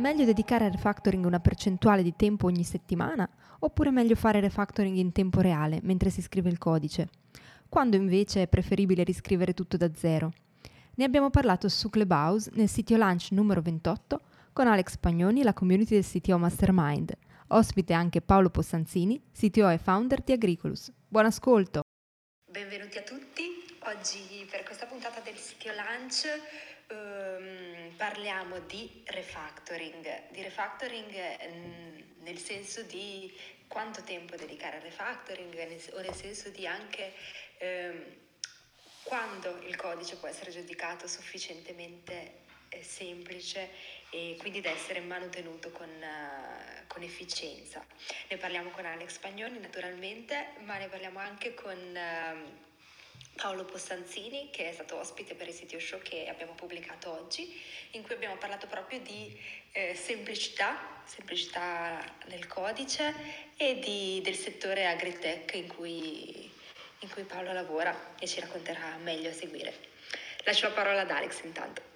Meglio dedicare al refactoring una percentuale di tempo ogni settimana oppure meglio fare refactoring in tempo reale mentre si scrive il codice? Quando invece è preferibile riscrivere tutto da zero? Ne abbiamo parlato su Clubhouse nel sito Lunch numero 28 con Alex Pagnoni, la community del CTO Mastermind. Ospite anche Paolo Possanzini, CTO e founder di Agricolus. Buon ascolto! Benvenuti a tutti. Oggi per questa puntata del CTO Lunch um, parliamo di refactoring, di refactoring um, nel senso di quanto tempo dedicare al refactoring o nel senso di anche um, quando il codice può essere giudicato sufficientemente eh, semplice e quindi da essere manutenuto con, uh, con, efficienza. Ne parliamo con Alex Spagnoni naturalmente, ma ne parliamo anche con... Uh, Paolo Postanzini, che è stato ospite per il sito show che abbiamo pubblicato oggi, in cui abbiamo parlato proprio di eh, semplicità, semplicità nel codice e di, del settore agritech in cui, in cui Paolo lavora e ci racconterà meglio a seguire. Lascio la parola ad Alex intanto.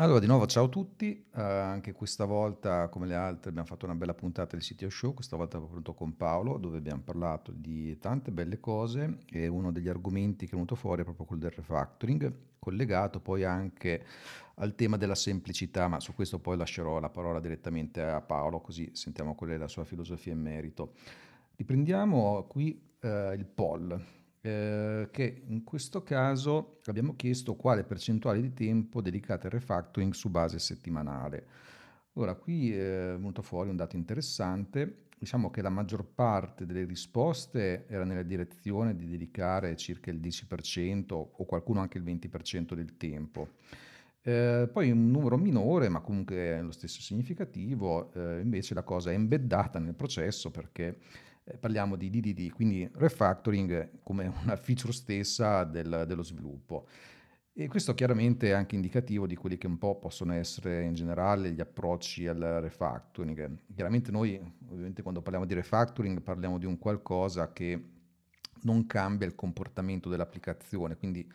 Allora, di nuovo ciao a tutti, uh, anche questa volta come le altre abbiamo fatto una bella puntata del CTO Show, questa volta appunto con Paolo dove abbiamo parlato di tante belle cose e uno degli argomenti che è venuto fuori è proprio quello del refactoring, collegato poi anche al tema della semplicità, ma su questo poi lascerò la parola direttamente a Paolo così sentiamo qual è la sua filosofia in merito. Riprendiamo qui uh, il poll, eh, che in questo caso abbiamo chiesto quale percentuale di tempo dedicate al refactoring su base settimanale. Ora, qui è venuto fuori un dato interessante, diciamo che la maggior parte delle risposte era nella direzione di dedicare circa il 10% o qualcuno anche il 20% del tempo. Eh, poi un numero minore, ma comunque lo stesso significativo, eh, invece la cosa è embeddata nel processo perché eh, parliamo di DDD, quindi refactoring come una feature stessa del, dello sviluppo. E questo chiaramente è anche indicativo di quelli che un po' possono essere in generale gli approcci al refactoring. Chiaramente noi, ovviamente quando parliamo di refactoring, parliamo di un qualcosa che non cambia il comportamento dell'applicazione, quindi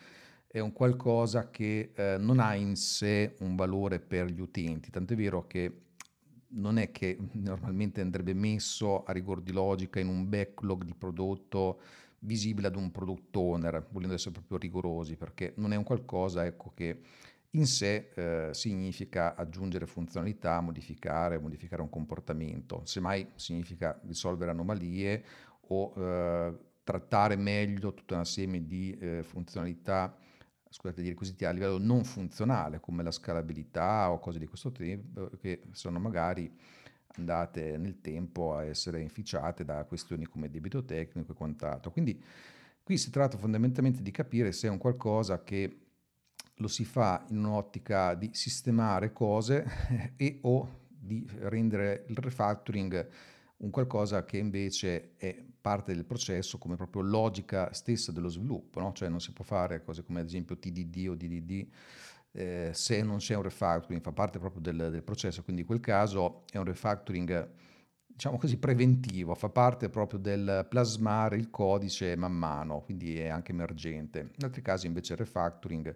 è un qualcosa che eh, non ha in sé un valore per gli utenti, tant'è vero che non è che normalmente andrebbe messo a rigor di logica in un backlog di prodotto visibile ad un product owner, volendo essere proprio rigorosi, perché non è un qualcosa ecco, che in sé eh, significa aggiungere funzionalità, modificare, modificare un comportamento, semmai significa risolvere anomalie o eh, trattare meglio tutta una serie di eh, funzionalità scusate, di requisiti a livello non funzionale, come la scalabilità o cose di questo tipo, che sono magari andate nel tempo a essere inficiate da questioni come debito tecnico e quant'altro. Quindi qui si tratta fondamentalmente di capire se è un qualcosa che lo si fa in un'ottica di sistemare cose e o di rendere il refactoring un qualcosa che invece è parte del processo come proprio logica stessa dello sviluppo, no? cioè non si può fare cose come ad esempio TDD o DDD eh, se non c'è un refactoring, fa parte proprio del, del, processo, quindi in quel caso è un refactoring diciamo così preventivo, fa parte proprio del plasmare il codice man mano, quindi è anche emergente. In altri casi invece il refactoring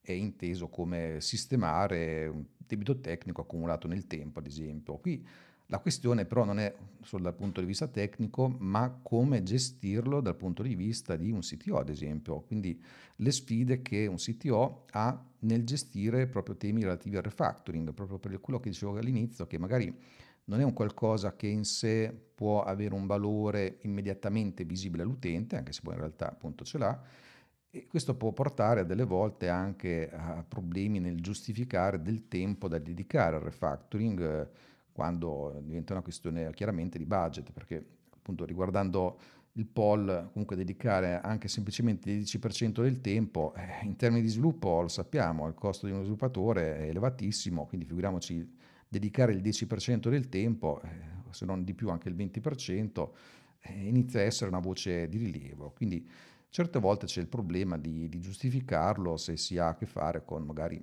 è inteso come sistemare un debito tecnico accumulato nel tempo, ad esempio. Qui la questione però non è solo dal punto di vista tecnico, ma come gestirlo dal punto di vista di un CTO, ad esempio. Quindi le sfide che un CTO ha nel gestire proprio temi relativi al refactoring, proprio per quello che dicevo all'inizio, che magari non è un qualcosa che in sé può avere un valore immediatamente visibile all'utente, anche se poi in realtà appunto ce l'ha, e questo può portare delle volte anche a problemi nel giustificare del tempo da dedicare al refactoring quando diventa una questione chiaramente di budget, perché appunto riguardando il poll, comunque dedicare anche semplicemente il 10% del tempo, eh, in termini di sviluppo lo sappiamo, il costo di uno sviluppatore è elevatissimo, quindi figuriamoci dedicare il 10% del tempo, eh, se non di più anche il 20%, eh, inizia a essere una voce di rilievo. Quindi certe volte c'è il problema di, di giustificarlo se si ha a che fare con magari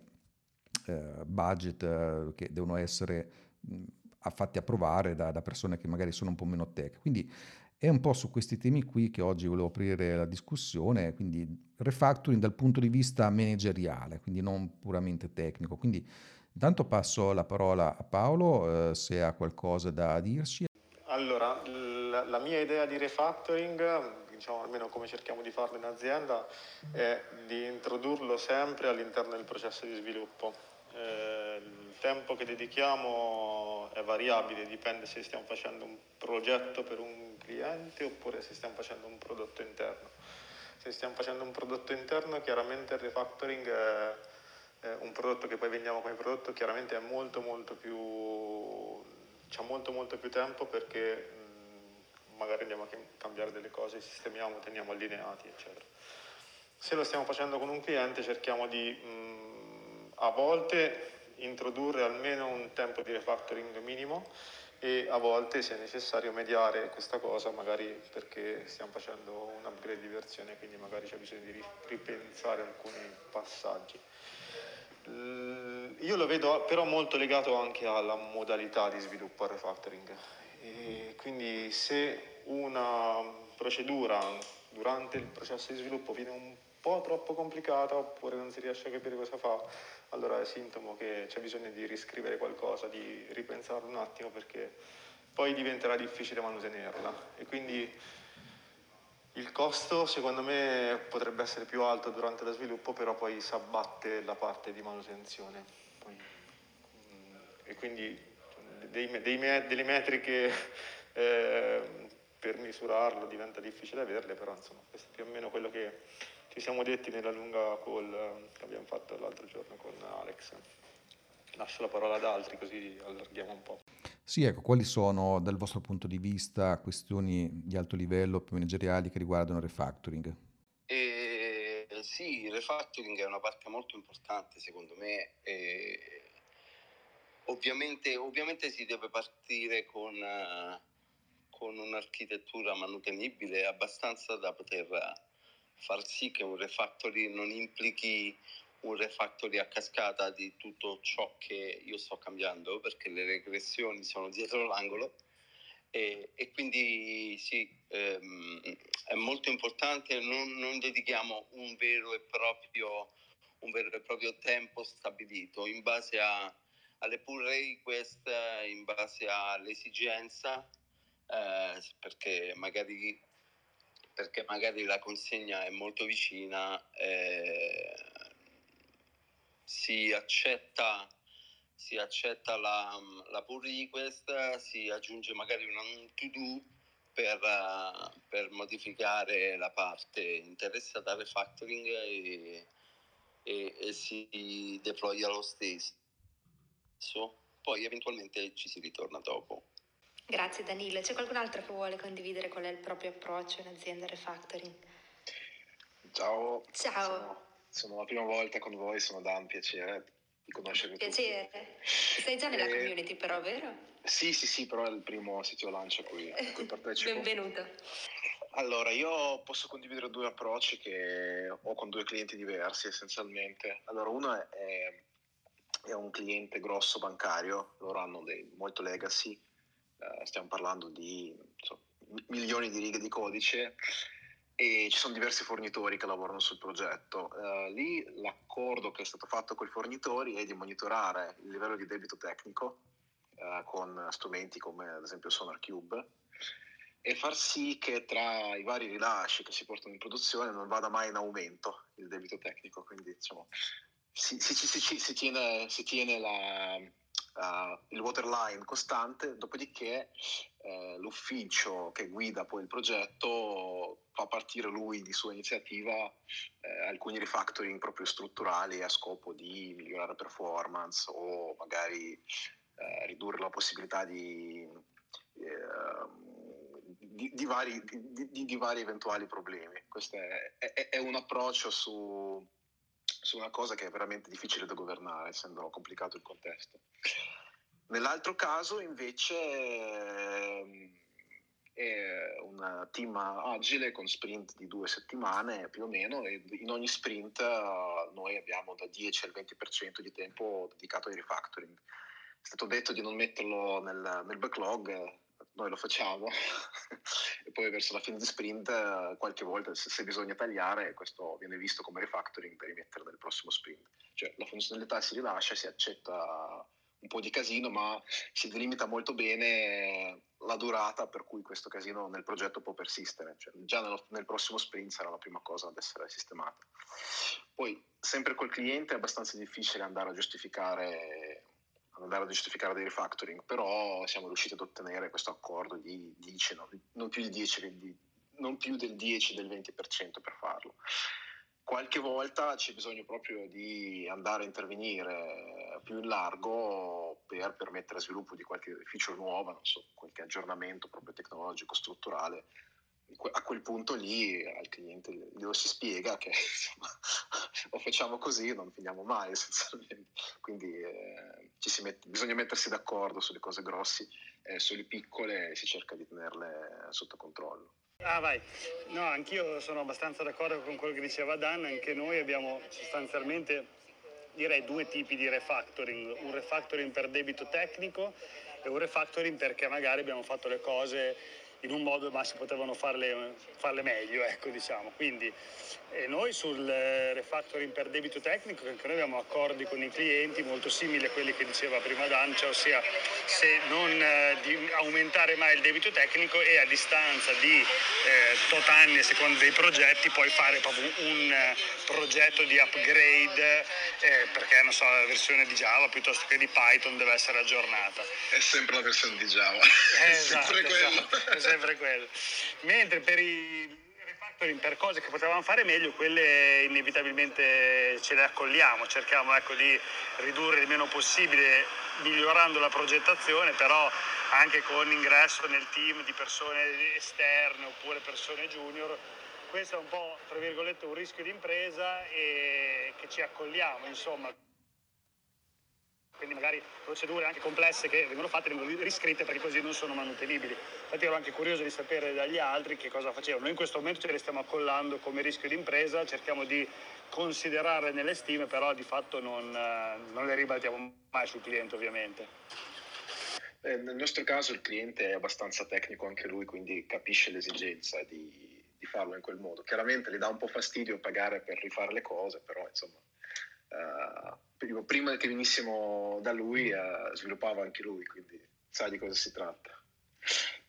eh, budget eh, che devono essere mh, fatti approvare da, da, persone che magari sono un po' meno tech. Quindi è un po' su questi temi qui che oggi volevo aprire la discussione, quindi refactoring dal punto di vista manageriale, quindi non puramente tecnico. Quindi intanto passo la parola a Paolo eh, se ha qualcosa da dirci. Allora, la, la mia idea di refactoring, diciamo almeno come cerchiamo di farlo in azienda, è di introdurlo sempre all'interno del processo di sviluppo. Eh, il tempo che dedichiamo è variabile, dipende se stiamo facendo un progetto per un cliente oppure se stiamo facendo un prodotto interno. Se stiamo facendo un prodotto interno, chiaramente il refactoring è, è un prodotto che poi vendiamo come prodotto, chiaramente è molto molto più, c'è molto molto più tempo perché mh, magari andiamo a cambiare delle cose, sistemiamo, teniamo allineati, eccetera. Se lo stiamo facendo con un cliente cerchiamo di mh, a volte introdurre almeno un tempo di refactoring minimo e a volte se necessario mediare questa cosa magari perché stiamo facendo un upgrade di versione quindi magari c'è bisogno di ripensare alcuni passaggi. Io lo vedo però molto legato anche alla modalità di sviluppo al refactoring e quindi se una procedura durante il processo di sviluppo viene un po' troppo complicata oppure non si riesce a capire cosa fa, allora è sintomo che c'è bisogno di riscrivere qualcosa, di ripensarlo un attimo perché poi diventerà difficile mantenerla e quindi il costo secondo me potrebbe essere più alto durante lo sviluppo, però poi si abbatte la parte di manutenzione. Mm, e quindi dei, dei, delle metriche eh, per misurarlo diventa difficile averle, però insomma questo è più o meno quello che ci siamo detti nella lunga call eh, che abbiamo fatto l'altro giorno con Alex. Lascio la parola ad altri così allarghiamo un po'. Sì, ecco, quali sono dal vostro punto di vista questioni di alto livello più manageriali che riguardano il refactoring? Eh, sì, il refactoring è una parte molto importante secondo me. Eh, ovviamente, ovviamente, si deve partire con, uh, con un'architettura manutenibile abbastanza da poter far sì che un refactory non implichi un refactory a cascata di tutto ciò che io sto cambiando perché le regressioni sono dietro l'angolo. E, e quindi sì, ehm, è molto importante, non, non, dedichiamo un vero, e proprio, un vero e proprio tempo stabilito in base a, alle pull request, in base all'esigenza, eh, perché magari perché magari la consegna è molto vicina, eh, si accetta, si accetta la, la, pull request, si aggiunge magari un to-do per, uh, per, modificare la parte interessata al refactoring e, e, e si deploya lo stesso. Poi eventualmente ci si ritorna dopo. Grazie Danilo. C'è qualcun altro che vuole condividere qual è il proprio approccio in azienda refactoring? Ciao. Ciao. Sono, sono la prima volta con voi, sono da un piacere di conoscervi piacere. tutti. Sei già nella e... community però, vero? Sì, sì, sì, però è il primo sito lancio a cui, a cui partecipo. Benvenuto. Allora, io posso condividere due approcci che ho con due clienti diversi essenzialmente. Allora, uno è, è un cliente grosso bancario, loro hanno dei molto legacy, eh, stiamo parlando di so, milioni di righe di codice e ci sono diversi fornitori che lavorano sul progetto. Uh, lì l'accordo che è stato fatto con i fornitori è di monitorare il livello di debito tecnico uh, con strumenti come ad esempio SonarCube e far sì che tra i vari rilasci che si portano in produzione non vada mai in aumento il debito tecnico. Quindi diciamo, si, si, si, si tiene, tiene la, il waterline costante, dopodiché uh, l'ufficio che guida poi il progetto fa partire lui di sua iniziativa uh, alcuni refactoring proprio strutturali a scopo di migliorare performance o magari ridurre la possibilità di, di, di, vari, di, vari, eventuali problemi. Questo è, è, è un approccio su, su una cosa che è veramente difficile da governare, essendo complicato il contesto. Nell'altro caso, invece, ehm, è un team agile con sprint di due settimane più o meno e in ogni sprint uh, noi abbiamo da 10 al 20% di tempo dedicato ai refactoring. È stato detto di non metterlo nel, nel backlog, noi lo facciamo poi verso la fine di sprint qualche volta se, bisogna tagliare questo viene visto come refactoring per rimettere nel prossimo sprint. Cioè la funzionalità si rilascia, si accetta un po' di casino, ma si delimita molto bene la durata per cui questo casino nel progetto può persistere. Cioè, già nel, nel, prossimo sprint sarà la prima cosa ad essere sistemata. Poi, sempre col cliente è abbastanza difficile andare a giustificare andare a giustificare dei refactoring, però siamo riusciti ad ottenere questo accordo di 10, no, non, più di 10, di, non più del 10, del 20% per farlo qualche volta c'è bisogno proprio di andare a intervenire più in largo per permettere sviluppo di qualche feature nuova, so, qualche aggiornamento proprio tecnologico, strutturale. A quel punto lì al cliente glielo si spiega che insomma, o facciamo così non finiamo mai essenzialmente. Quindi eh, mette, bisogna mettersi d'accordo sulle cose grosse, eh, sulle piccole si cerca di tenerle sotto controllo. Ah, vai. No, anch'io sono abbastanza d'accordo con quello che diceva Dan, anche noi abbiamo sostanzialmente direi due tipi di refactoring, un refactoring per debito tecnico e un refactoring perché magari abbiamo fatto le cose in un modo ma si potevano farle, farle meglio, ecco diciamo. Quindi e noi sul eh, refactoring per debito tecnico, anche noi abbiamo accordi con i clienti molto simili a quelli che diceva prima Dancia, ossia se non eh, aumentare mai il debito tecnico e a distanza di eh, tot anni a seconda dei progetti poi fare proprio un eh, progetto di upgrade eh, perché non so, la versione di Java piuttosto che di Python deve essere aggiornata. È sempre la versione di Java. Eh, esatto, è sempre esatto, è sempre quello. Mentre per i per cose che potevamo fare meglio, quelle inevitabilmente ce le accogliamo, cerchiamo ecco, di ridurre il meno possibile migliorando la progettazione, però anche con ingresso nel team di persone esterne oppure persone junior. Questo è un po' un rischio di impresa e che ci accogliamo, insomma quindi magari procedure anche complesse che vengono fatte vengono riscritte perché così non sono manutenibili. Infatti ero anche curioso di sapere dagli altri che cosa facevano. Noi in questo momento ce le stiamo accollando come rischio di impresa, cerchiamo di considerarle nelle stime, però di fatto non, eh, non le ribaltiamo mai sul cliente ovviamente. Eh, nel nostro caso il cliente è abbastanza tecnico anche lui, quindi capisce l'esigenza di, di farlo in quel modo. Chiaramente gli dà un po' fastidio pagare per rifare le cose, però insomma uh, prima che venissimo da lui uh, sviluppava anche lui, quindi sa di cosa si tratta.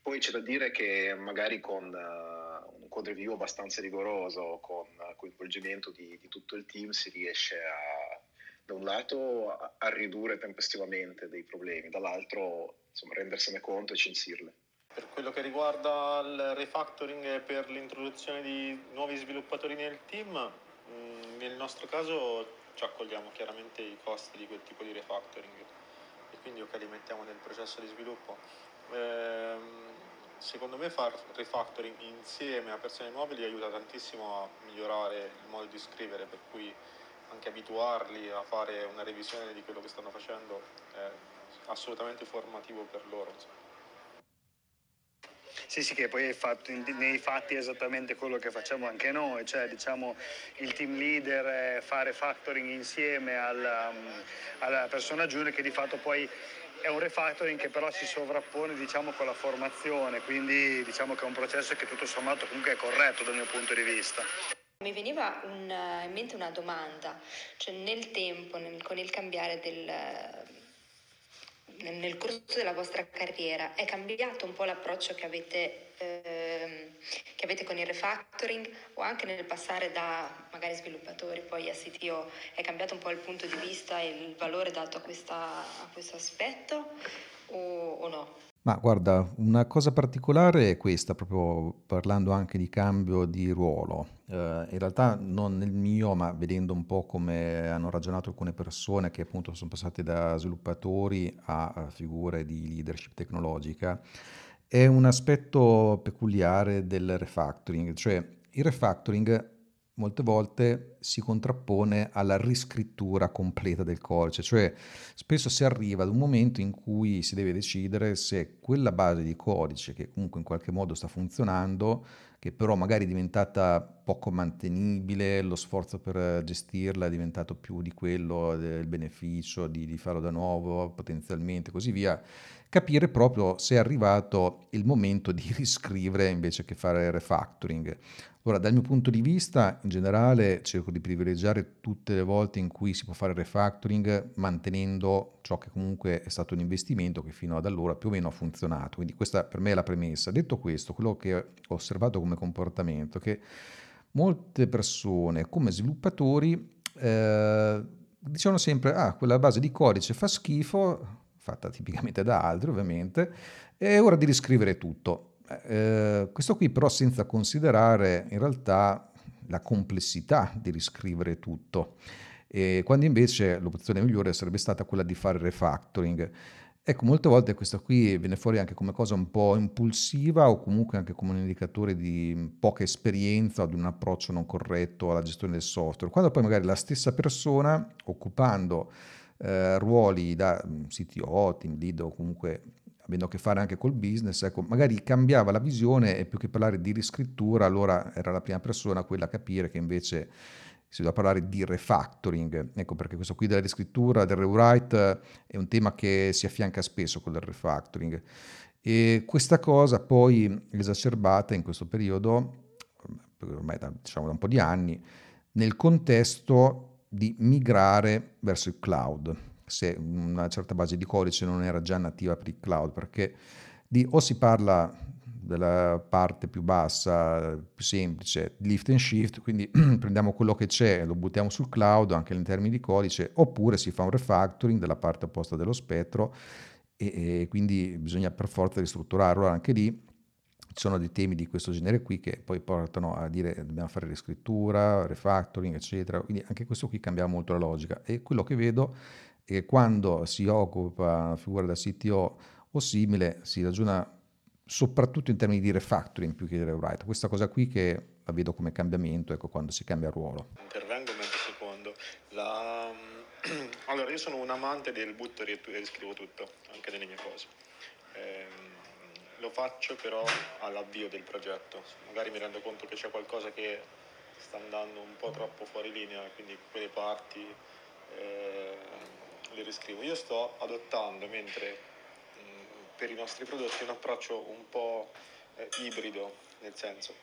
Poi c'è da dire che magari con uh, un code review abbastanza rigoroso, con coinvolgimento di, di, tutto il team, si riesce a, da un lato a, a ridurre tempestivamente dei problemi, dall'altro insomma, rendersene conto e censirle. Per quello che riguarda il refactoring e per l'introduzione di nuovi sviluppatori nel team, mm, nel nostro caso ci accogliamo chiaramente i costi di quel tipo di refactoring e quindi ok li mettiamo nel processo di sviluppo. Ehm, secondo me far refactoring insieme a persone nuove aiuta tantissimo a migliorare il modo di scrivere, per cui anche abituarli a fare una revisione di quello che stanno facendo è assolutamente formativo per loro. Insomma. Sì, sì, che poi fatto nei fatti esattamente quello che facciamo anche noi, cioè diciamo il team leader fare factoring insieme alla, alla persona junior che di fatto poi è un refactoring che però si sovrappone diciamo, con la formazione, quindi diciamo che è un processo che tutto sommato comunque è corretto dal mio punto di vista. Mi veniva un, in mente una domanda, cioè nel tempo, nel, con il cambiare del, nel corso della vostra carriera è cambiato un po' l'approccio che avete, ehm, che avete, con il refactoring o anche nel passare da magari sviluppatori poi a CTO? È cambiato un po' il punto di vista e il valore dato a, questa, a questo aspetto o, o no? Ma guarda, una cosa particolare è questa, proprio parlando anche di cambio di ruolo. Eh, in realtà non nel mio, ma vedendo un po' come hanno ragionato alcune persone che appunto sono passate da sviluppatori a figure di leadership tecnologica, è un aspetto peculiare del refactoring, cioè il refactoring molte volte si contrappone alla riscrittura completa del codice, cioè spesso si arriva ad un momento in cui si deve decidere se quella base di codice che comunque in qualche modo sta funzionando, che però magari è diventata poco mantenibile, lo sforzo per gestirla è diventato più di quello del beneficio di, di farlo da nuovo potenzialmente, così via, capire proprio se è arrivato il momento di riscrivere invece che fare refactoring. Ora, dal mio punto di vista, in generale, cerco di privilegiare tutte le volte in cui si può fare refactoring mantenendo ciò che comunque è stato un investimento che fino ad allora più o meno ha funzionato. Quindi questa per me è la premessa. Detto questo, quello che ho osservato come comportamento è che molte persone come sviluppatori eh, dicevano sempre, ah, quella base di codice fa schifo, fatta tipicamente da altri ovviamente, è ora di riscrivere tutto. Eh, questo qui però senza considerare in realtà la complessità di riscrivere tutto, e quando invece l'opzione migliore sarebbe stata quella di fare refactoring. Ecco, molte volte questa qui viene fuori anche come cosa un po' impulsiva o comunque anche come un indicatore di poca esperienza o di un approccio non corretto alla gestione del software, quando poi magari la stessa persona, occupando eh, ruoli da CTO, team lead o comunque avendo a che fare anche col business, ecco, magari cambiava la visione e più che parlare di riscrittura, allora era la prima persona quella a capire che invece si doveva parlare di refactoring, ecco perché questo qui della riscrittura, del rewrite è un tema che si affianca spesso con il refactoring. E questa cosa poi esacerbata in questo periodo, ormai da, diciamo da un po' di anni, nel contesto di migrare verso il cloud. Se una certa base di codice non era già nativa per il cloud, perché di, o si parla della parte più bassa, più semplice, lift and shift, quindi prendiamo quello che c'è lo buttiamo sul cloud anche in termini di codice, oppure si fa un refactoring della parte opposta dello spettro e, e quindi bisogna per forza ristrutturarlo. Anche lì ci sono dei temi di questo genere qui che poi portano a dire dobbiamo fare riscrittura, refactoring, eccetera. Quindi anche questo qui cambia molto la logica. E quello che vedo e quando si occupa una figura da CTO o simile si ragiona soprattutto in termini di refactoring più che di rewrite. Questa cosa qui che la vedo come cambiamento ecco, quando si cambia ruolo. Intervengo mezzo secondo. La... Allora, io sono un amante del butto e riscrivo tutto, anche delle mie cose. Eh, lo faccio però all'avvio del progetto. Magari mi rendo conto che c'è qualcosa che sta andando un po' troppo fuori linea, quindi quelle parti eh, le riscrivo. Io sto adottando, mentre per i nostri prodotti, un approccio un po' eh, ibrido, nel senso,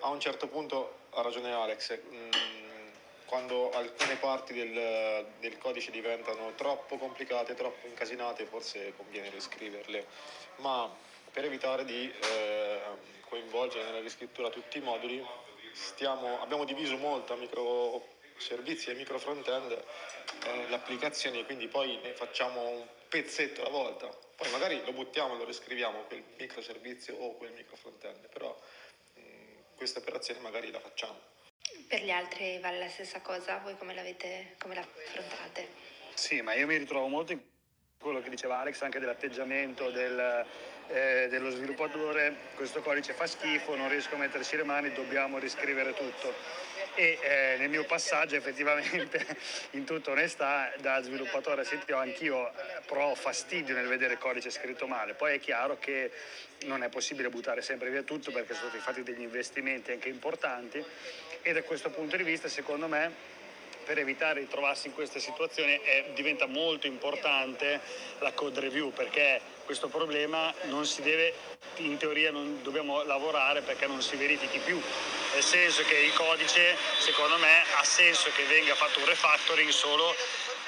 a un certo punto ha ragione Alex, mh, quando alcune parti del, del, codice diventano troppo complicate, troppo incasinate, forse conviene riscriverle, ma per evitare di eh, coinvolgere nella riscrittura tutti i moduli, stiamo, abbiamo diviso molto a micro servizi e micro front-end eh, l'applicazione, quindi poi ne facciamo un pezzetto alla volta. Poi magari lo buttiamo e lo riscriviamo quel microservizio o quel micro front-end, però mh, questa operazione magari la facciamo. Per gli altri vale la stessa cosa, voi come l'avete, come l'affrontate? Sì, ma io mi ritrovo molto in quello che diceva Alex anche dell'atteggiamento del, eh, dello sviluppatore, questo codice fa schifo, non riesco a metterci le mani, dobbiamo riscrivere tutto e eh, nel mio passaggio effettivamente in tutta onestà da sviluppatore CTO anch'io eh, provo fastidio nel vedere codice scritto male. Poi è chiaro che non è possibile buttare sempre via tutto perché sono stati fatti degli investimenti anche importanti. E da questo punto di vista secondo me per evitare di trovarsi in queste situazioni è, diventa molto importante la code review perché questo problema non si deve, in teoria non dobbiamo lavorare perché non si verifichi più, nel senso che il codice secondo me ha senso che venga fatto un refactoring solo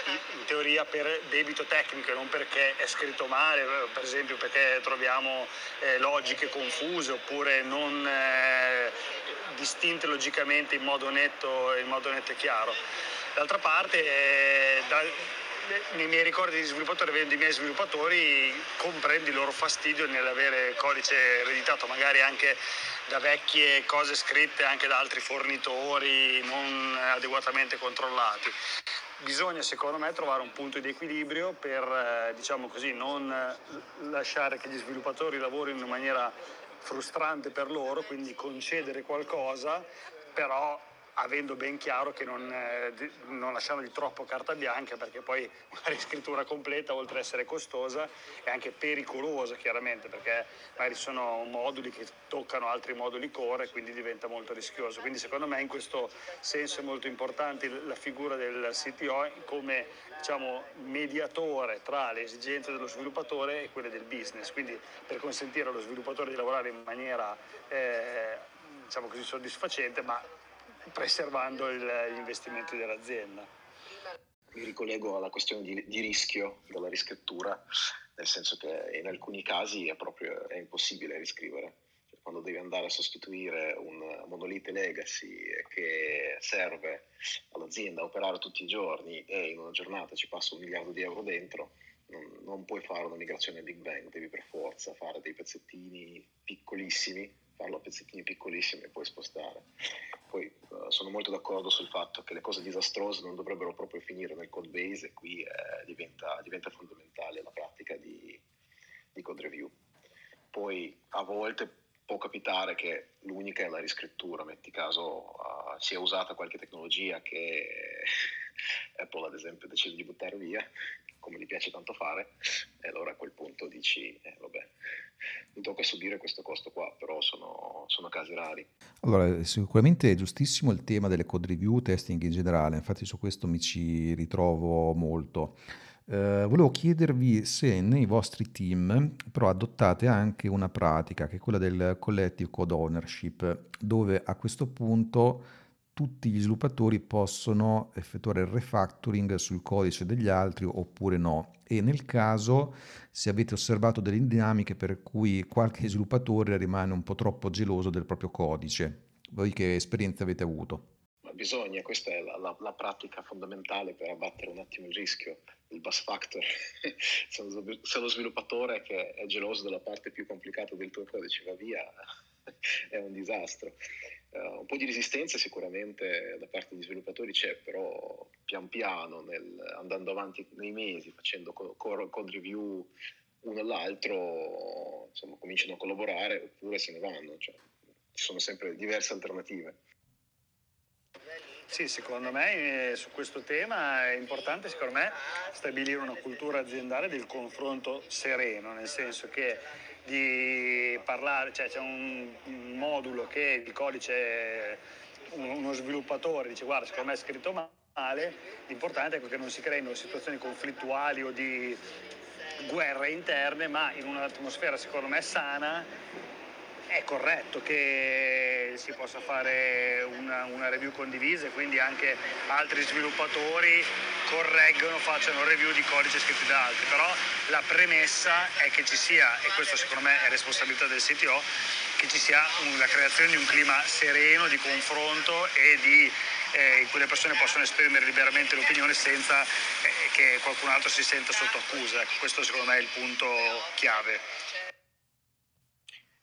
in teoria per debito tecnico e non perché è scritto male, per esempio perché troviamo eh, logiche confuse oppure non eh, distinte logicamente in modo netto, in modo netto e chiaro. D'altra parte, eh, da, nei miei ricordi di sviluppatore, vedendo i miei sviluppatori, comprendo il loro fastidio nell'avere codice ereditato magari anche da vecchie cose scritte anche da altri fornitori non adeguatamente controllati. Bisogna secondo me trovare un punto di equilibrio per eh, diciamo così, non lasciare che gli sviluppatori lavorino in maniera frustrante per loro, quindi concedere qualcosa però avendo ben chiaro che non, eh, non lasciandogli troppo carta bianca perché poi una riscrittura completa oltre ad essere costosa è anche pericolosa chiaramente perché magari sono moduli che toccano altri moduli core e quindi diventa molto rischioso. Quindi secondo me in questo senso è molto importante la figura del CTO come diciamo, mediatore tra le esigenze dello sviluppatore e quelle del business. Quindi per consentire allo sviluppatore di lavorare in maniera eh, diciamo così soddisfacente ma preservando il, gli investimenti dell'azienda. Mi ricollego alla questione di, di, rischio della riscrittura, nel senso che in alcuni casi è proprio è impossibile riscrivere. Quando devi andare a sostituire un monolite legacy che serve all'azienda a operare tutti i giorni e in una giornata ci passa un miliardo di euro dentro, non, non puoi fare una migrazione Big Bang, devi per forza fare dei pezzettini piccolissimi farlo a pezzettini piccolissimi e poi spostare. Poi uh, sono molto d'accordo sul fatto che le cose disastrose non dovrebbero proprio finire nel code base e qui eh, diventa, diventa, fondamentale la pratica di, di, code review. Poi a volte può capitare che l'unica è la riscrittura, metti caso uh, sia usata qualche tecnologia che Apple ad esempio decide di buttare via, come gli piace tanto fare, e allora a quel punto dici, eh, vabbè, mi tocca subire questo costo qua, però sono, sono, casi rari. Allora, sicuramente è giustissimo il tema delle code review, testing in generale, infatti su questo mi ci ritrovo molto. Eh, volevo chiedervi se nei vostri team però adottate anche una pratica che è quella del collective code ownership, dove a questo punto tutti gli sviluppatori possono effettuare il refactoring sul codice degli altri oppure no e nel caso se avete osservato delle dinamiche per cui qualche sviluppatore rimane un po' troppo geloso del proprio codice. Voi che esperienze avete avuto? Bisogna, questa è la, la, la pratica fondamentale per abbattere un attimo il rischio, il bus factor. se lo sviluppatore che è geloso della parte più complicata del tuo codice va via, è un disastro. Uh, un po' di resistenza sicuramente da parte degli sviluppatori c'è, però pian piano, nel, andando avanti nei mesi, facendo code review uno all'altro, insomma, cominciano a collaborare oppure se ne vanno. Cioè, ci sono sempre diverse alternative. Sì, secondo me eh, su questo tema è importante me, stabilire una cultura aziendale del confronto sereno, nel senso che di parlare, cioè c'è un, un modulo che di codice uno sviluppatore dice guarda secondo me è scritto male, l'importante è che non si creino situazioni conflittuali o di guerre interne, ma in un'atmosfera secondo me sana è corretto che si possa fare una, una review condivisa e quindi anche altri sviluppatori correggono, facciano review di codice scritti da altri, però la premessa è che ci sia, e questo secondo me è responsabilità del CTO, che ci sia la creazione di un clima sereno, di confronto e di eh, in cui le persone possono esprimere liberamente l'opinione senza eh, che qualcun altro si senta sotto accusa. Questo secondo me è il punto chiave.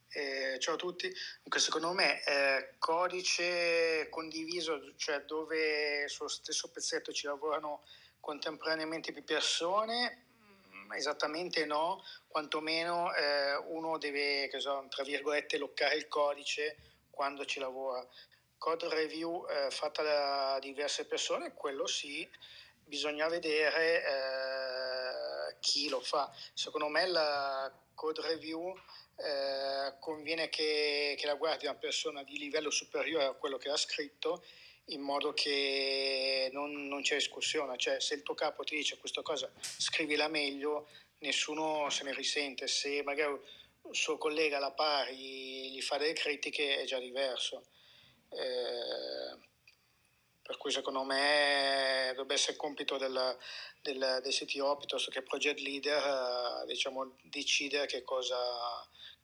Eh, ciao a tutti, Dunque, secondo me eh, codice condiviso, cioè dove sullo stesso pezzetto ci lavorano contemporaneamente più persone, mm, esattamente no, quantomeno eh, uno deve, so, tra virgolette, loccare il codice quando ci lavora. Code review eh, fatta da diverse persone, quello sì, bisogna vedere eh, chi lo fa. Secondo me la code review eh, conviene che, che, la guardi una persona di livello superiore a quello che ha scritto in modo che non, non, c'è discussione, cioè se il tuo capo ti dice questa cosa scrivila meglio, nessuno se ne risente, se magari il suo collega alla pari gli fa delle critiche è già diverso. Eh, per cui secondo me dovrebbe essere compito del, del, del CTO piuttosto che project leader eh, diciamo, decidere che cosa,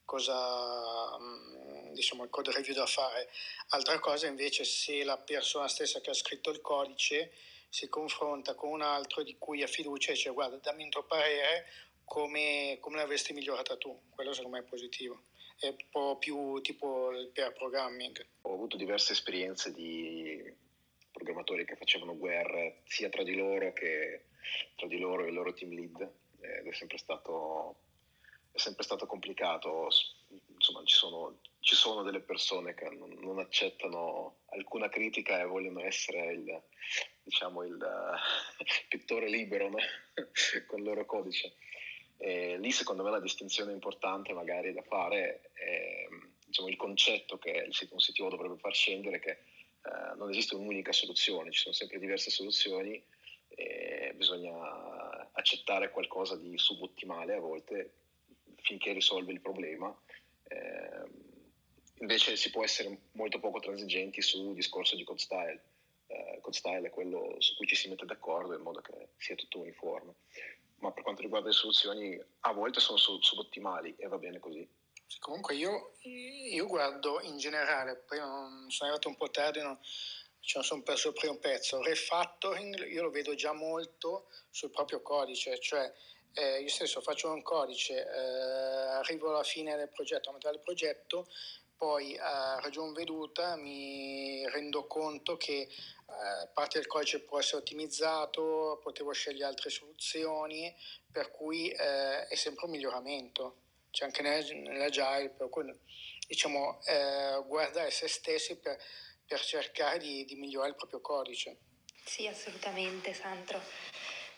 cosa mm, diciamo, il code review da fare. Altra cosa invece se la persona stessa che ha scritto il codice si confronta con un altro di cui ha fiducia e dice guarda dammi il tuo parere come, come l'avresti migliorata tu, quello secondo me è positivo. È un po' più tipo il pair programming. Ho avuto diverse esperienze di programmatori che facevano guerre sia tra di loro che tra di loro e il loro team lead ed è sempre stato è sempre stato complicato. insomma ci sono, ci sono, delle persone che non, non, accettano alcuna critica e vogliono essere il, diciamo, il uh, pittore libero no? con il loro codice. E lì secondo me la distinzione importante magari da fare è diciamo, il concetto che un CTO dovrebbe far scendere che eh, non esiste un'unica soluzione, ci sono sempre diverse soluzioni e bisogna accettare qualcosa di subottimale a volte finché risolve il problema. Eh, invece si può essere molto poco transigenti sul discorso di code style. Eh, code style è quello su cui ci si mette d'accordo in modo che sia tutto uniforme ma per quanto riguarda le soluzioni a volte sono subottimali e va bene così. Comunque io, io guardo in generale, poi sono arrivato un po' tardi, non, ci sono perso il primo pezzo, refactoring io lo vedo già molto sul proprio codice, cioè eh, io stesso faccio un codice, eh, arrivo alla fine del progetto, a metà del progetto, poi a ragion veduta mi rendo conto che eh, parte del codice può essere ottimizzato, potevo scegliere altre soluzioni, per cui eh, è sempre un miglioramento. C'è anche nell'agile, per cui diciamo eh, guardare se stessi per, per cercare di, di migliorare il proprio codice. Sì, assolutamente, Sandro.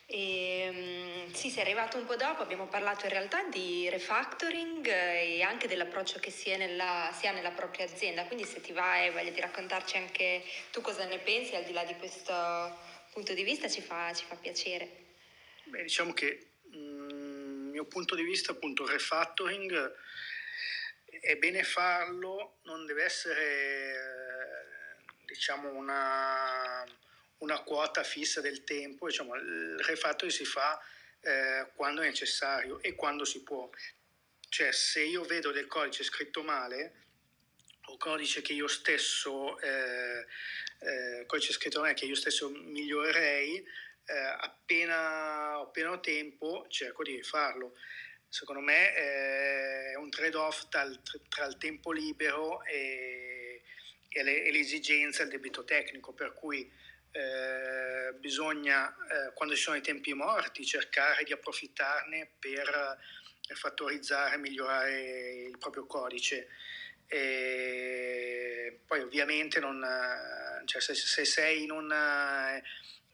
E, ehm, sì, sei arrivato un po' dopo, abbiamo parlato in realtà di refactoring e anche dell'approccio che si, nella, si ha nella propria azienda, quindi se ti va e voglia di raccontarci anche tu cosa ne pensi al di là di questo punto di vista ci fa, ci fa piacere. Beh, diciamo che il mm, mio punto di vista appunto il refactoring è bene farlo, non deve essere diciamo una una quota fissa del tempo, diciamo, il refactoring si fa eh, quando è necessario e quando si può. Cioè se io vedo del codice scritto male o codice che io stesso, eh, eh, codice scritto male che io stesso migliorerei, eh, appena, appena ho tempo cerco di rifarlo. Secondo me eh, è un trade-off tra il, tempo libero e, e, le, e l'esigenza, il debito tecnico, per cui eh, bisogna, eh, quando ci sono i tempi morti, cercare di approfittarne per eh, fattorizzare e migliorare il proprio codice. E poi ovviamente non, eh, cioè se, se, sei in, una,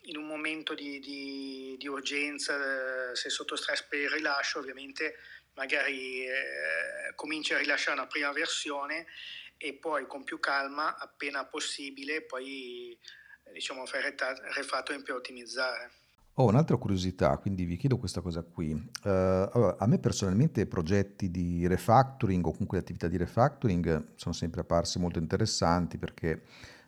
in un momento di, di, di, urgenza, sei sotto stress per il rilascio, ovviamente magari eh, cominci a rilasciare una prima versione e poi con più calma, appena possibile, poi diciamo, refatto in per ottimizzare. Ho un'altra curiosità, quindi vi chiedo questa cosa qui. Uh, allora, a me personalmente progetti di refactoring o comunque attività di refactoring sono sempre apparsi molto interessanti perché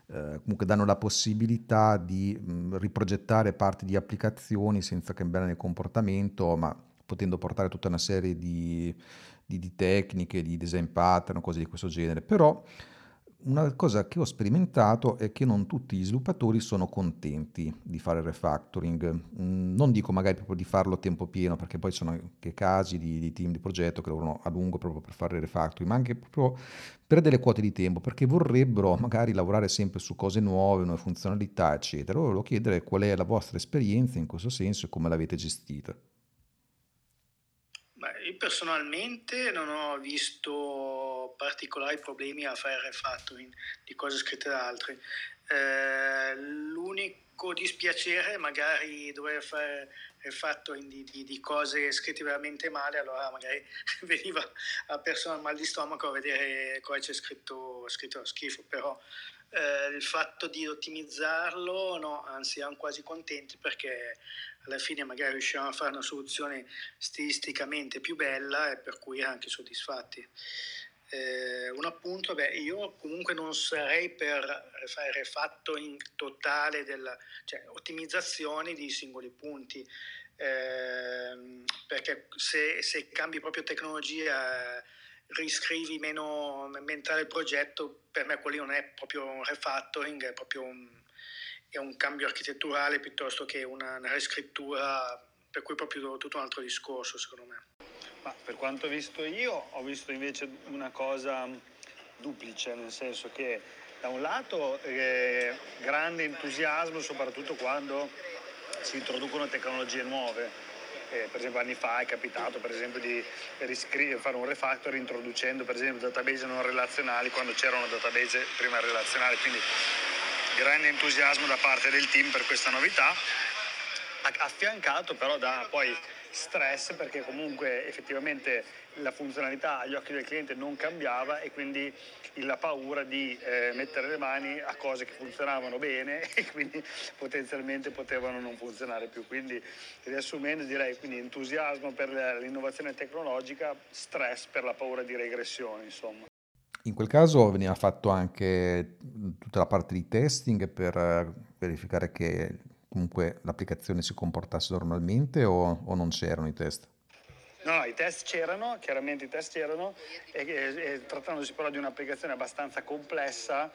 uh, comunque danno la possibilità di mh, riprogettare parti di applicazioni senza cambiare il comportamento, ma potendo portare tutta una serie di, di, di tecniche, di design pattern, cose di questo genere. Però una cosa che ho sperimentato è che non tutti gli sviluppatori sono contenti di fare refactoring. Mm, non dico magari proprio di farlo a tempo pieno, perché poi ci sono anche casi di, di team di progetto che lavorano a lungo proprio per fare refactoring, ma anche proprio per delle quote di tempo, perché vorrebbero magari lavorare sempre su cose nuove, nuove funzionalità, eccetera. Volevo chiedere qual è la vostra esperienza in questo senso e come l'avete gestita. Io personalmente non ho visto particolari problemi a fare refactoring di cose scritte da altri. Eh, l'unico dispiacere è magari dover fare refactoring di, di, di, cose scritte veramente male, allora magari veniva a persona mal di stomaco a vedere cosa c'è scritto, scritto a schifo, però eh, il fatto di ottimizzarlo, no, anzi siamo quasi contenti perché alla fine magari riusciamo a fare una soluzione stilisticamente più bella e per cui anche soddisfatti. Eh, un appunto, beh, io comunque non sarei per fare refactoring totale, della, cioè ottimizzazioni di singoli punti, eh, perché se, se, cambi proprio tecnologia, riscrivi meno mentale il progetto, per me quello non è proprio un refactoring, è proprio un è un cambio architetturale piuttosto che una, una riscrittura, per cui proprio tutto un altro discorso secondo me. Ma per quanto ho visto io, ho visto invece una cosa duplice, nel senso che da un lato eh, grande entusiasmo, soprattutto quando si introducono tecnologie nuove Eh, per esempio anni fa è capitato per esempio di riscri- fare un refactor introducendo per esempio database non relazionali quando c'erano database prima relazionali, quindi grande entusiasmo da parte del team per questa novità, affiancato però da poi stress perché comunque effettivamente la funzionalità agli occhi del cliente non cambiava e quindi la paura di eh, mettere le mani a cose che funzionavano bene e quindi potenzialmente potevano non funzionare più. Quindi riassumendo direi quindi entusiasmo per l'innovazione tecnologica, stress per la paura di regressione insomma. In quel caso veniva fatto anche tutta la parte di testing per eh, verificare che comunque l'applicazione si comportasse normalmente o, o non c'erano i test? No, i test c'erano, chiaramente i test c'erano, e, e, trattandosi però di un'applicazione abbastanza complessa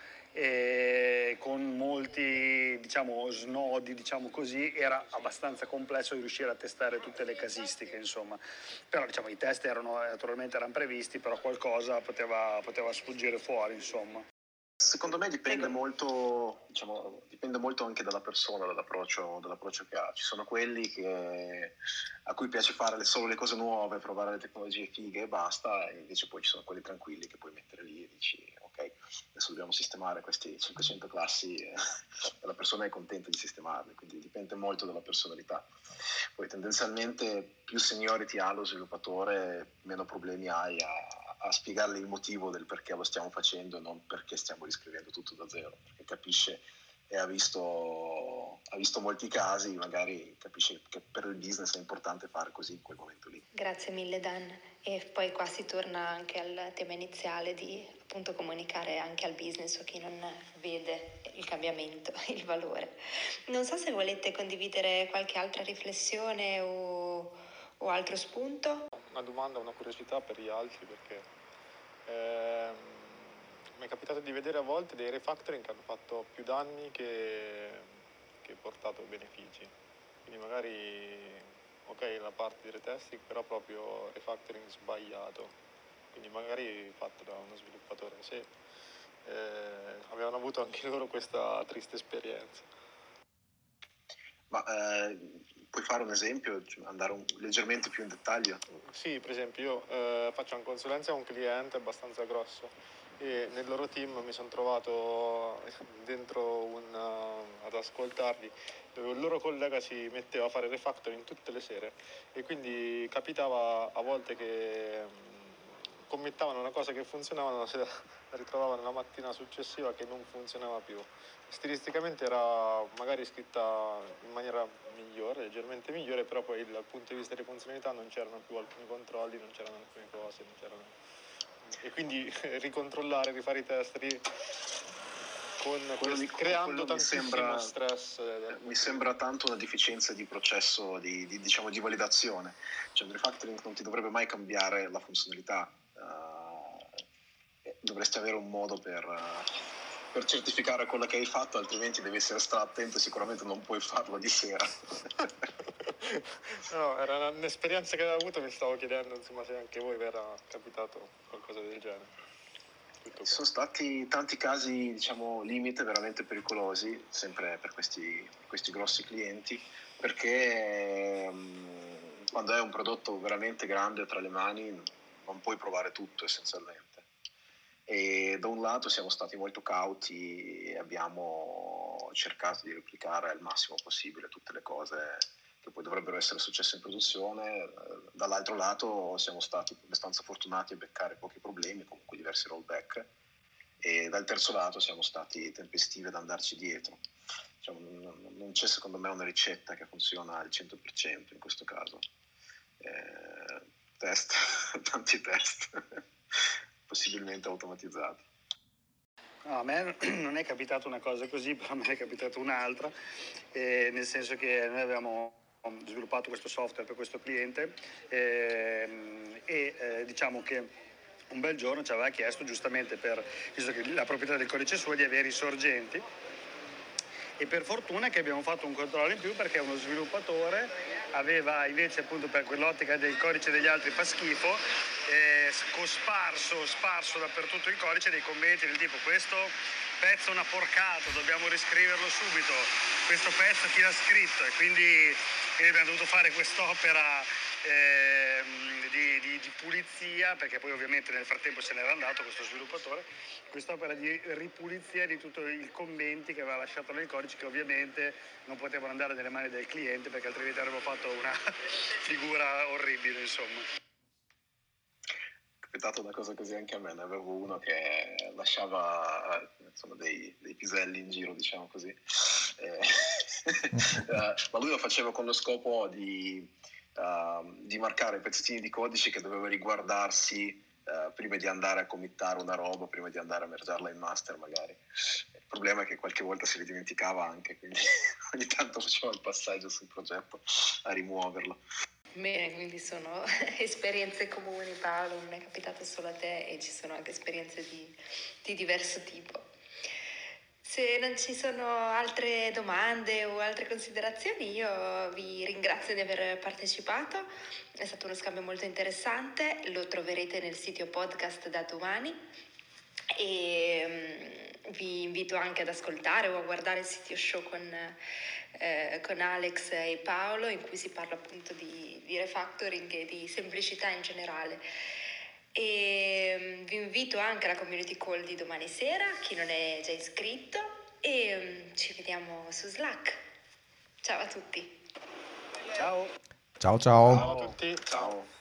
con molti diciamo, snodi, diciamo così, era abbastanza complesso riuscire a testare tutte le casistiche, insomma. Però diciamo, i test erano, naturalmente erano previsti, però qualcosa poteva, poteva sfuggire fuori, insomma. Secondo me dipende molto, diciamo, dipende molto, anche dalla persona, dall'approccio, dall'approccio, che ha. Ci sono quelli che, a cui piace fare solo le cose nuove, provare le tecnologie fighe e basta, e invece poi ci sono quelli tranquilli che puoi mettere lì e dici ok, adesso dobbiamo sistemare questi 500 classi e la persona è contenta di sistemarle, quindi dipende molto dalla personalità. Poi tendenzialmente più seniority ha lo sviluppatore, meno problemi hai a a spiegarle il motivo del perché lo stiamo facendo e non perché stiamo riscrivendo tutto da zero, perché capisce e ha visto, ha visto molti casi, magari capisce che per il business è importante fare così in quel momento lì. Grazie mille Dan. E poi qua si torna anche al tema iniziale di appunto comunicare anche al business o chi non vede il cambiamento, il valore. Non so se volete condividere qualche altra riflessione o, o altro spunto una domanda, una curiosità per gli altri perché ehm, mi è capitato di vedere a volte dei refactoring che hanno fatto più danni che, che portato benefici. Quindi magari, ok, la parte di retesting, però proprio refactoring sbagliato. Quindi magari fatto da uno sviluppatore. Se eh, avevano avuto anche loro questa triste esperienza. Ma eh, puoi fare un esempio, cioè andare un, leggermente più in dettaglio? Sì, per esempio io eh, faccio una consulenza a un cliente abbastanza grosso e nel loro team mi sono trovato dentro un, uh, ad ascoltarli dove il loro collega si metteva a fare refactoring tutte le sere e quindi capitava a volte che um, commettavano una cosa che funzionava, se la ritrovavano la mattina successiva che non funzionava più stilisticamente era magari scritta in maniera migliore, leggermente migliore, però poi dal punto di vista delle funzionalità non c'erano più alcuni controlli, non c'erano alcune cose, e quindi ricontrollare, rifare i test ri... con quelli, creando tantissimo sembra, stress. Eh, mi sembra tanto una deficienza di processo di, di, diciamo, di validazione, cioè il refactoring non ti dovrebbe mai cambiare la funzionalità, uh, dovresti avere un modo per... Uh, per certificare quello che hai fatto, altrimenti devi essere stato attento, sicuramente non puoi farlo di sera. no, era un'esperienza che avevo avuto, mi stavo chiedendo insomma, se anche voi vi era capitato qualcosa del genere. Ci sono stati tanti casi, diciamo, limite veramente pericolosi, sempre per questi, questi grossi clienti, perché um, quando hai un prodotto veramente grande tra le mani non puoi provare tutto essenzialmente e da un lato siamo stati molto cauti e abbiamo cercato di replicare al massimo possibile tutte le cose che poi dovrebbero essere successe in produzione, dall'altro lato siamo stati abbastanza fortunati a beccare pochi problemi, comunque diversi rollback, e dal terzo lato siamo stati tempestivi ad andarci dietro. Diciamo, non c'è secondo me una ricetta che funziona al 100% in questo caso. Eh, test, tanti test possibilmente automatizzati. No, a me non è capitata una cosa così, però a me è capitata un'altra, eh, nel senso che noi abbiamo sviluppato questo software per questo cliente eh, e eh, diciamo che un bel giorno ci aveva chiesto giustamente per, visto che la proprietà del codice suo, di avere i sorgenti e per fortuna che abbiamo fatto un controllo in più perché uno sviluppatore aveva invece appunto per quell'ottica del codice degli altri fa schifo eh, sparso, sparso dappertutto il codice dei commenti del tipo questo pezzo è una porcata, dobbiamo riscriverlo subito questo pezzo chi l'ha scritto e quindi, quindi abbiamo dovuto fare quest'opera eh, di, di, di, pulizia, perché poi ovviamente nel frattempo se n'era andato questo sviluppatore, quest'opera di ripulizia di tutti i commenti che aveva lasciato nel codice che ovviamente non potevano andare nelle mani del cliente perché altrimenti avremmo fatto una figura orribile insomma. Capitato una cosa così anche a me, ne avevo uno che lasciava insomma, dei, dei, piselli in giro, diciamo così, eh, eh ma lui lo faceva con lo scopo di uh, di marcare pezzettini di codice che doveva riguardarsi uh, prima di andare a committare una roba, prima di andare a mergarla in master magari. Il problema è che qualche volta si ridimenticava anche, quindi ogni tanto faceva il passaggio sul progetto a rimuoverlo. Bene, quindi sono esperienze comuni Paolo, non è capitato solo a te e ci sono anche esperienze di, di diverso tipo. Se non ci sono altre domande o altre considerazioni, io vi ringrazio di aver partecipato. È stato uno scambio molto interessante, lo troverete nel sito podcast da domani e um, vi invito anche ad ascoltare o a guardare il sito show con, eh, con Alex e Paolo in cui si parla appunto di, di refactoring e di semplicità in generale e mm, vi invito anche alla community call di domani sera, chi non è già iscritto e mm, ci vediamo su Slack. Ciao a tutti. Ciao. Ciao ciao. Ciao a tutti. Ciao.